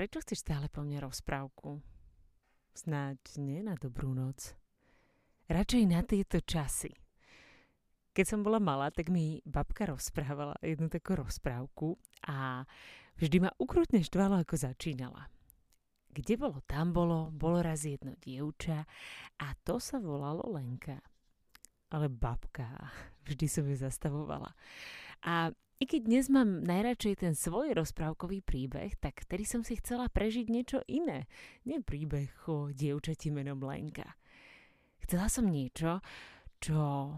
prečo chceš stále po mne rozprávku? Snáď nie na dobrú noc. Radšej na tieto časy. Keď som bola malá, tak mi babka rozprávala jednu takú rozprávku a vždy ma ukrutne štvalo, ako začínala. Kde bolo, tam bolo, bolo raz jedno dievča a to sa volalo Lenka. Ale babka, vždy som ju zastavovala. A i keď dnes mám najradšej ten svoj rozprávkový príbeh, tak tedy som si chcela prežiť niečo iné. Nie príbeh o dievčati menom Lenka. Chcela som niečo, čo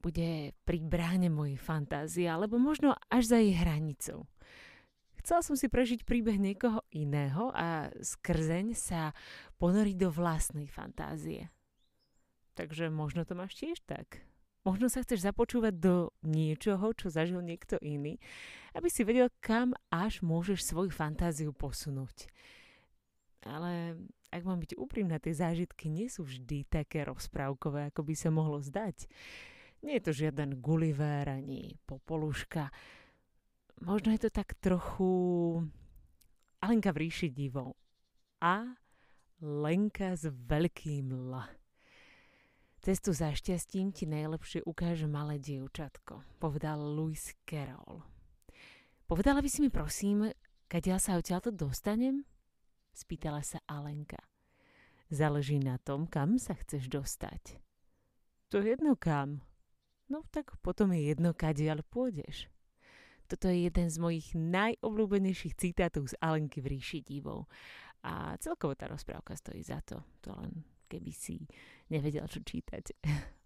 bude pri bráne mojej fantázie, alebo možno až za jej hranicou. Chcela som si prežiť príbeh niekoho iného a skrzeň sa ponoriť do vlastnej fantázie. Takže možno to máš tiež tak. Možno sa chceš započúvať do niečoho, čo zažil niekto iný, aby si vedel, kam až môžeš svoju fantáziu posunúť. Ale ak mám byť úprimná, tie zážitky nie sú vždy také rozprávkové, ako by sa mohlo zdať. Nie je to žiaden Gulliver ani Popoluška. Možno je to tak trochu Alenka v ríši divou. A Lenka s veľkým L. Cestu za šťastím ti najlepšie ukáže malé dievčatko, povedal Louis Carroll. Povedala by si mi prosím, ja sa odtiaľto dostanem? Spýtala sa Alenka. Záleží na tom, kam sa chceš dostať. To jedno kam. No tak potom je jedno, kadiaľ pôjdeš. Toto je jeden z mojich najobľúbenejších citátov z Alenky v ríši divov. A celkovo tá rozprávka stojí za to. To len keby si nevedel, čo čítať.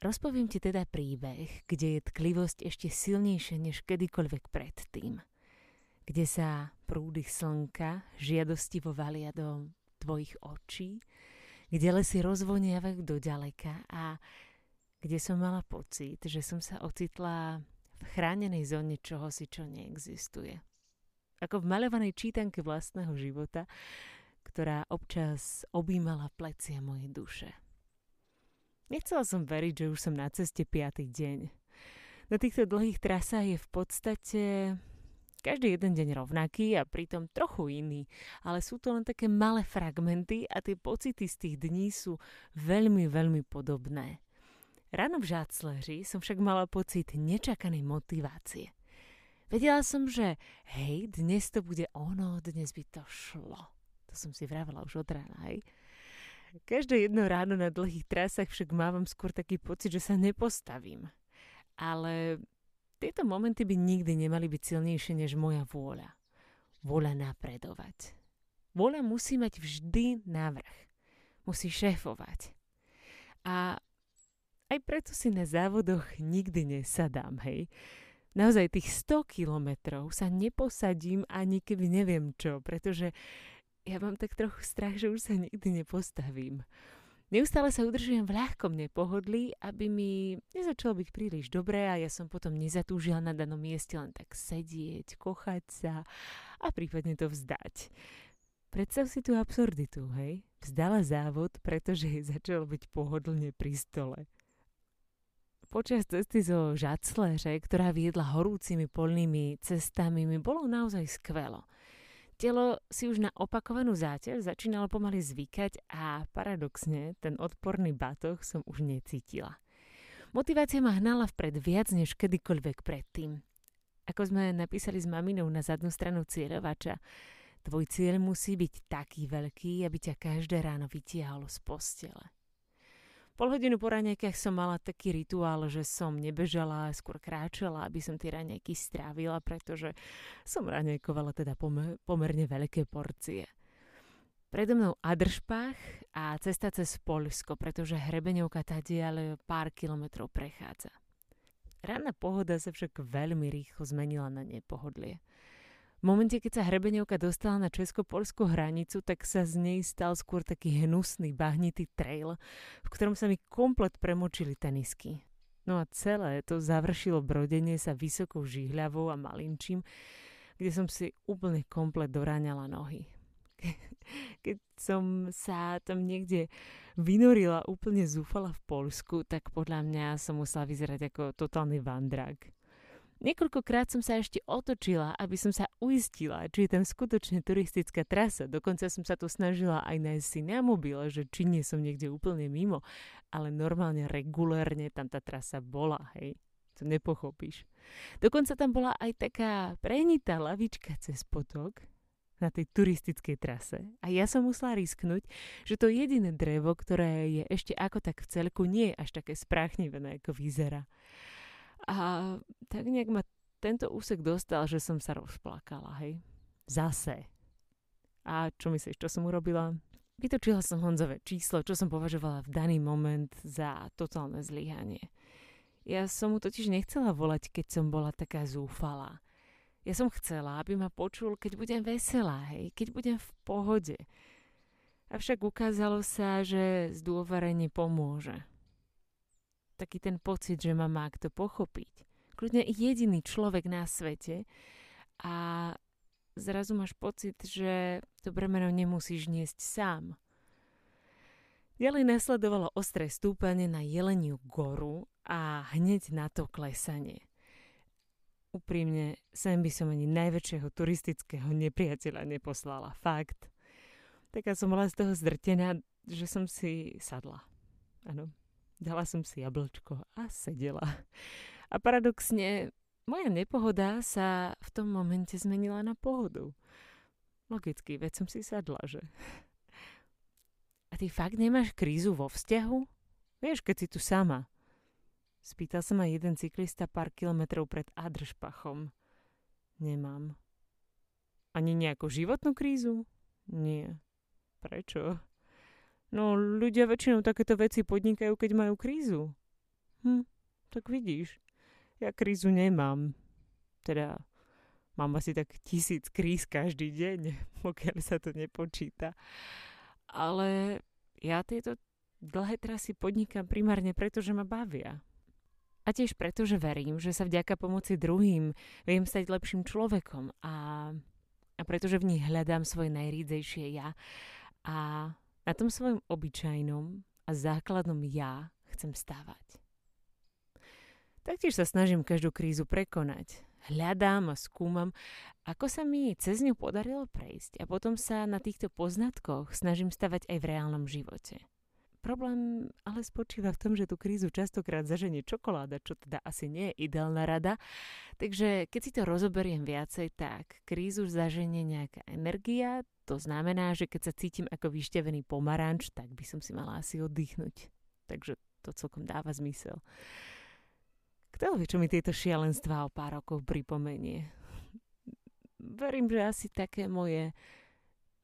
Rozpoviem ti teda príbeh, kde je tklivosť ešte silnejšia než kedykoľvek predtým. Kde sa prúdy slnka žiadostivo valia do tvojich očí, kde lesy rozvoniavajú do ďaleka a kde som mala pocit, že som sa ocitla v chránenej zóne čohosi, čo neexistuje. Ako v malovanej čítanke vlastného života, ktorá občas objímala plecia mojej duše. Nechcela som veriť, že už som na ceste piatý deň. Na týchto dlhých trasách je v podstate každý jeden deň rovnaký a pritom trochu iný, ale sú to len také malé fragmenty a tie pocity z tých dní sú veľmi, veľmi podobné. Ráno v Žácleři som však mala pocit nečakanej motivácie. Vedela som, že hej, dnes to bude ono, dnes by to šlo. To som si vravela už od rána, hej. Každé jedno ráno na dlhých trasách však mávam skôr taký pocit, že sa nepostavím. Ale tieto momenty by nikdy nemali byť silnejšie než moja vôľa. Vôľa napredovať. Vôľa musí mať vždy návrh. Musí šéfovať. A aj preto si na závodoch nikdy nesadám, hej. Naozaj tých 100 kilometrov sa neposadím ani keby neviem čo, pretože ja mám tak trochu strach, že už sa nikdy nepostavím. Neustále sa udržujem v ľahkom nepohodlí, aby mi nezačalo byť príliš dobré a ja som potom nezatúžila na danom mieste len tak sedieť, kochať sa a prípadne to vzdať. Predstav si tú absurditu, hej? Vzdala závod, pretože jej začalo byť pohodlne pri stole. Počas cesty zo Žacleře, ktorá viedla horúcimi polnými cestami, mi bolo naozaj skvelo. Telo si už na opakovanú záťaž začínalo pomaly zvykať a paradoxne ten odporný batoh som už necítila. Motivácia ma hnala vpred viac než kedykoľvek predtým. Ako sme napísali s maminou na zadnú stranu cieľovača, tvoj cieľ musí byť taký veľký, aby ťa každé ráno vytiahlo z postele. Pol hodinu po raňajkách som mala taký rituál, že som nebežala, skôr kráčala, aby som tie raňajky strávila, pretože som raňajkovala teda pomer- pomerne veľké porcie. Predo mnou Adršpach a cesta cez Polsko, pretože hrebeňovka ale pár kilometrov prechádza. Ranná pohoda sa však veľmi rýchlo zmenila na nepohodlie. V momente, keď sa hrebeňovka dostala na česko-polskú hranicu, tak sa z nej stal skôr taký hnusný, bahnitý trail, v ktorom sa mi komplet premočili tenisky. No a celé to završilo brodenie sa vysokou žihľavou a malinčím, kde som si úplne komplet doráňala nohy. Keď som sa tam niekde vynorila úplne zúfala v Polsku, tak podľa mňa som musela vyzerať ako totálny vandrak. Niekoľkokrát som sa ešte otočila, aby som sa uistila, či je tam skutočne turistická trasa. Dokonca som sa tu snažila aj nájsť si na mobile, že či nie som niekde úplne mimo. Ale normálne, regulérne tam tá trasa bola, hej. To nepochopíš. Dokonca tam bola aj taká prenitá lavička cez potok, na tej turistickej trase. A ja som musela risknúť, že to jediné drevo, ktoré je ešte ako tak v celku, nie je až také spráchnivené, ako vyzerá. A tak nejak ma tento úsek dostal, že som sa rozplakala, hej. Zase. A čo myslíš, čo som urobila? Vytočila som Honzové číslo, čo som považovala v daný moment za totálne zlyhanie. Ja som mu totiž nechcela volať, keď som bola taká zúfalá. Ja som chcela, aby ma počul, keď budem veselá, hej, keď budem v pohode. Avšak ukázalo sa, že zdôverenie pomôže taký ten pocit, že ma má kto pochopiť. Kľudne jediný človek na svete a zrazu máš pocit, že to bremeno nemusíš niesť sám. Ďalej nasledovalo ostré stúpanie na Jeleniu goru a hneď na to klesanie. Úprimne, sem by som ani najväčšieho turistického nepriateľa neposlala. Fakt. Taká som bola z toho zdrtená, že som si sadla. Áno, Dala som si jablčko a sedela. A paradoxne, moja nepohoda sa v tom momente zmenila na pohodu. Logicky, veď som si sadla, že? A ty fakt nemáš krízu vo vzťahu? Vieš, keď si tu sama. Spýtal sa ma jeden cyklista pár kilometrov pred Adršpachom. Nemám. Ani nejakú životnú krízu? Nie. Prečo? No ľudia väčšinou takéto veci podnikajú, keď majú krízu. Hm, tak vidíš. Ja krízu nemám. Teda mám asi tak tisíc kríz každý deň, pokiaľ sa to nepočíta. Ale ja tieto dlhé trasy podnikám primárne preto, že ma bavia. A tiež preto, že verím, že sa vďaka pomoci druhým viem stať lepším človekom a, a pretože v nich hľadám svoje najrídzejšie ja a na tom svojom obyčajnom a základnom ja chcem stávať. Taktiež sa snažím každú krízu prekonať. Hľadám a skúmam, ako sa mi cez ňu podarilo prejsť a potom sa na týchto poznatkoch snažím stavať aj v reálnom živote. Problém ale spočíva v tom, že tú krízu častokrát zaženie čokoláda, čo teda asi nie je ideálna rada. Takže keď si to rozoberiem viacej, tak krízu zaženie nejaká energia, to znamená, že keď sa cítim ako vyšťavený pomaranč, tak by som si mala asi oddychnúť. Takže to celkom dáva zmysel. Kto vie, čo mi tieto šialenstva o pár rokov pripomenie? Verím, že asi také moje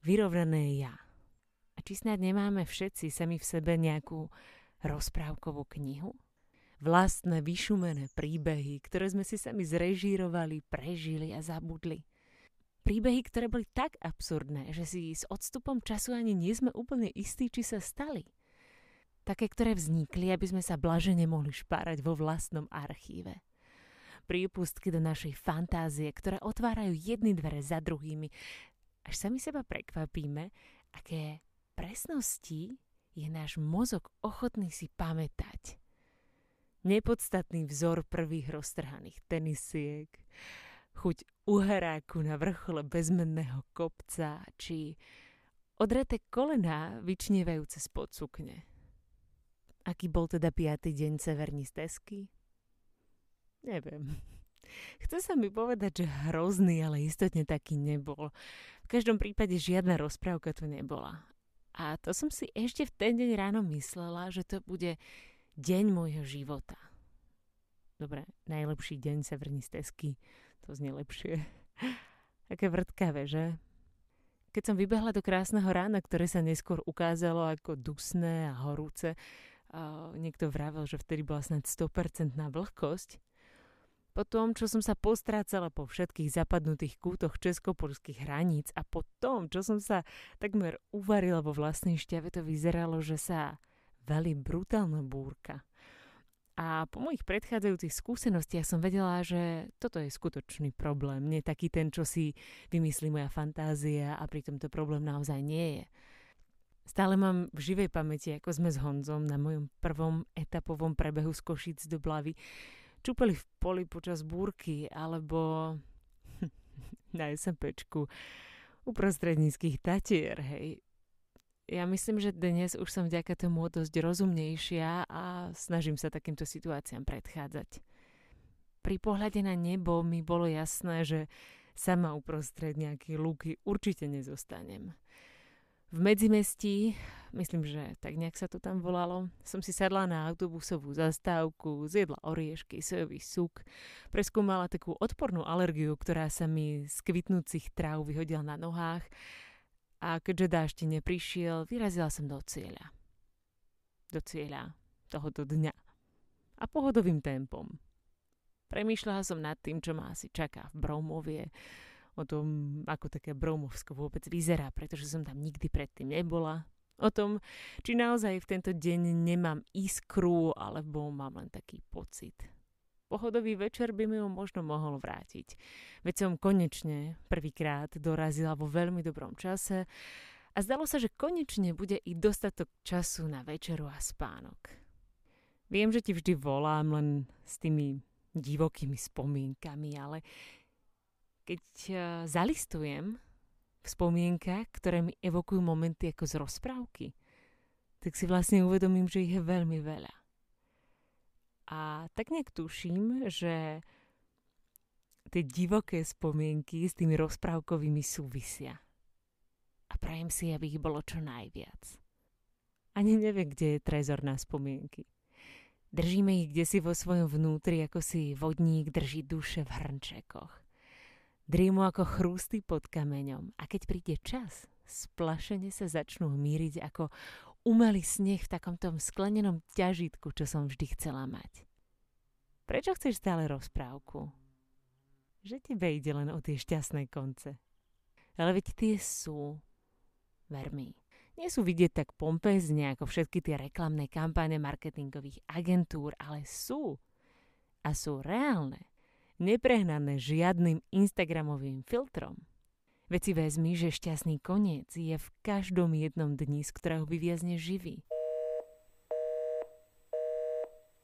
vyrovnané ja. Či snad nemáme všetci sami v sebe nejakú rozprávkovú knihu? Vlastné vyšumené príbehy, ktoré sme si sami zrežírovali, prežili a zabudli. Príbehy, ktoré boli tak absurdné, že si s odstupom času ani nie sme úplne istí, či sa stali. Také, ktoré vznikli, aby sme sa blažene mohli špárať vo vlastnom archíve. Prípustky do našej fantázie, ktoré otvárajú jedny dvere za druhými, až sami seba prekvapíme, aké presnosti je náš mozog ochotný si pamätať. Nepodstatný vzor prvých roztrhaných tenisiek, chuť uheráku na vrchole bezmenného kopca, či odreté kolená vyčnievajúce spod sukne. Aký bol teda piatý deň severní stezky? Neviem. Chce sa mi povedať, že hrozný, ale istotne taký nebol. V každom prípade žiadna rozprávka tu nebola. A to som si ešte v ten deň ráno myslela, že to bude deň môjho života. Dobre, najlepší deň severní stezky. To znie lepšie. Aké vrtkavé, že? Keď som vybehla do krásneho rána, ktoré sa neskôr ukázalo ako dusné a horúce, a niekto vravel, že vtedy bola snad 100% vlhkosť, po tom, čo som sa postrácala po všetkých zapadnutých kútoch českopolských hraníc a po tom, čo som sa takmer uvarila vo vlastnej šťave, to vyzeralo, že sa veľmi brutálna búrka. A po mojich predchádzajúcich skúsenostiach som vedela, že toto je skutočný problém, nie taký ten, čo si vymyslí moja fantázia a pritom to problém naozaj nie je. Stále mám v živej pamäti, ako sme s Honzom na mojom prvom etapovom prebehu z Košic do Blavy ščupeli v poli počas búrky alebo na SMPčku uprostred nízkych tatier, hej. Ja myslím, že dnes už som vďaka tomu dosť rozumnejšia a snažím sa takýmto situáciám predchádzať. Pri pohľade na nebo mi bolo jasné, že sama uprostred nejakej lúky určite nezostanem. V medzimestí, myslím, že tak nejak sa to tam volalo, som si sadla na autobusovú zastávku, zjedla oriešky, sojový suk, preskúmala takú odpornú alergiu, ktorá sa mi z kvitnúcich tráv vyhodila na nohách a keďže dážď neprišiel, vyrazila som do cieľa. Do cieľa tohoto dňa. A pohodovým tempom. Premýšľala som nad tým, čo ma asi čaká v Bromovie, o tom, ako také Bromovsko vôbec vyzerá, pretože som tam nikdy predtým nebola. O tom, či naozaj v tento deň nemám iskru, alebo mám len taký pocit. Pohodový večer by mi ho možno mohol vrátiť. Veď som konečne prvýkrát dorazila vo veľmi dobrom čase a zdalo sa, že konečne bude i dostatok času na večeru a spánok. Viem, že ti vždy volám len s tými divokými spomienkami, ale keď uh, zalistujem v spomienkach, ktoré mi evokujú momenty ako z rozprávky, tak si vlastne uvedomím, že ich je veľmi veľa. A tak nejak tuším, že tie divoké spomienky s tými rozprávkovými súvisia. A prajem si, aby ich bolo čo najviac. Ani neviem, kde je trezor na spomienky. Držíme ich kde si vo svojom vnútri, ako si vodník drží duše v hrnčekoch. Drímu ako chrústy pod kameňom a keď príde čas, splašene sa začnú míriť ako umelý sneh v takomto sklenenom ťažitku, čo som vždy chcela mať. Prečo chceš stále rozprávku? Že tebe ide len o tie šťastné konce. Ale veď tie sú, ver nie sú vidieť tak pompezne ako všetky tie reklamné kampáne marketingových agentúr, ale sú. A sú reálne neprehnané žiadnym Instagramovým filtrom. Veď si vezmi, že šťastný koniec je v každom jednom dni, z ktorého vyviazne živý.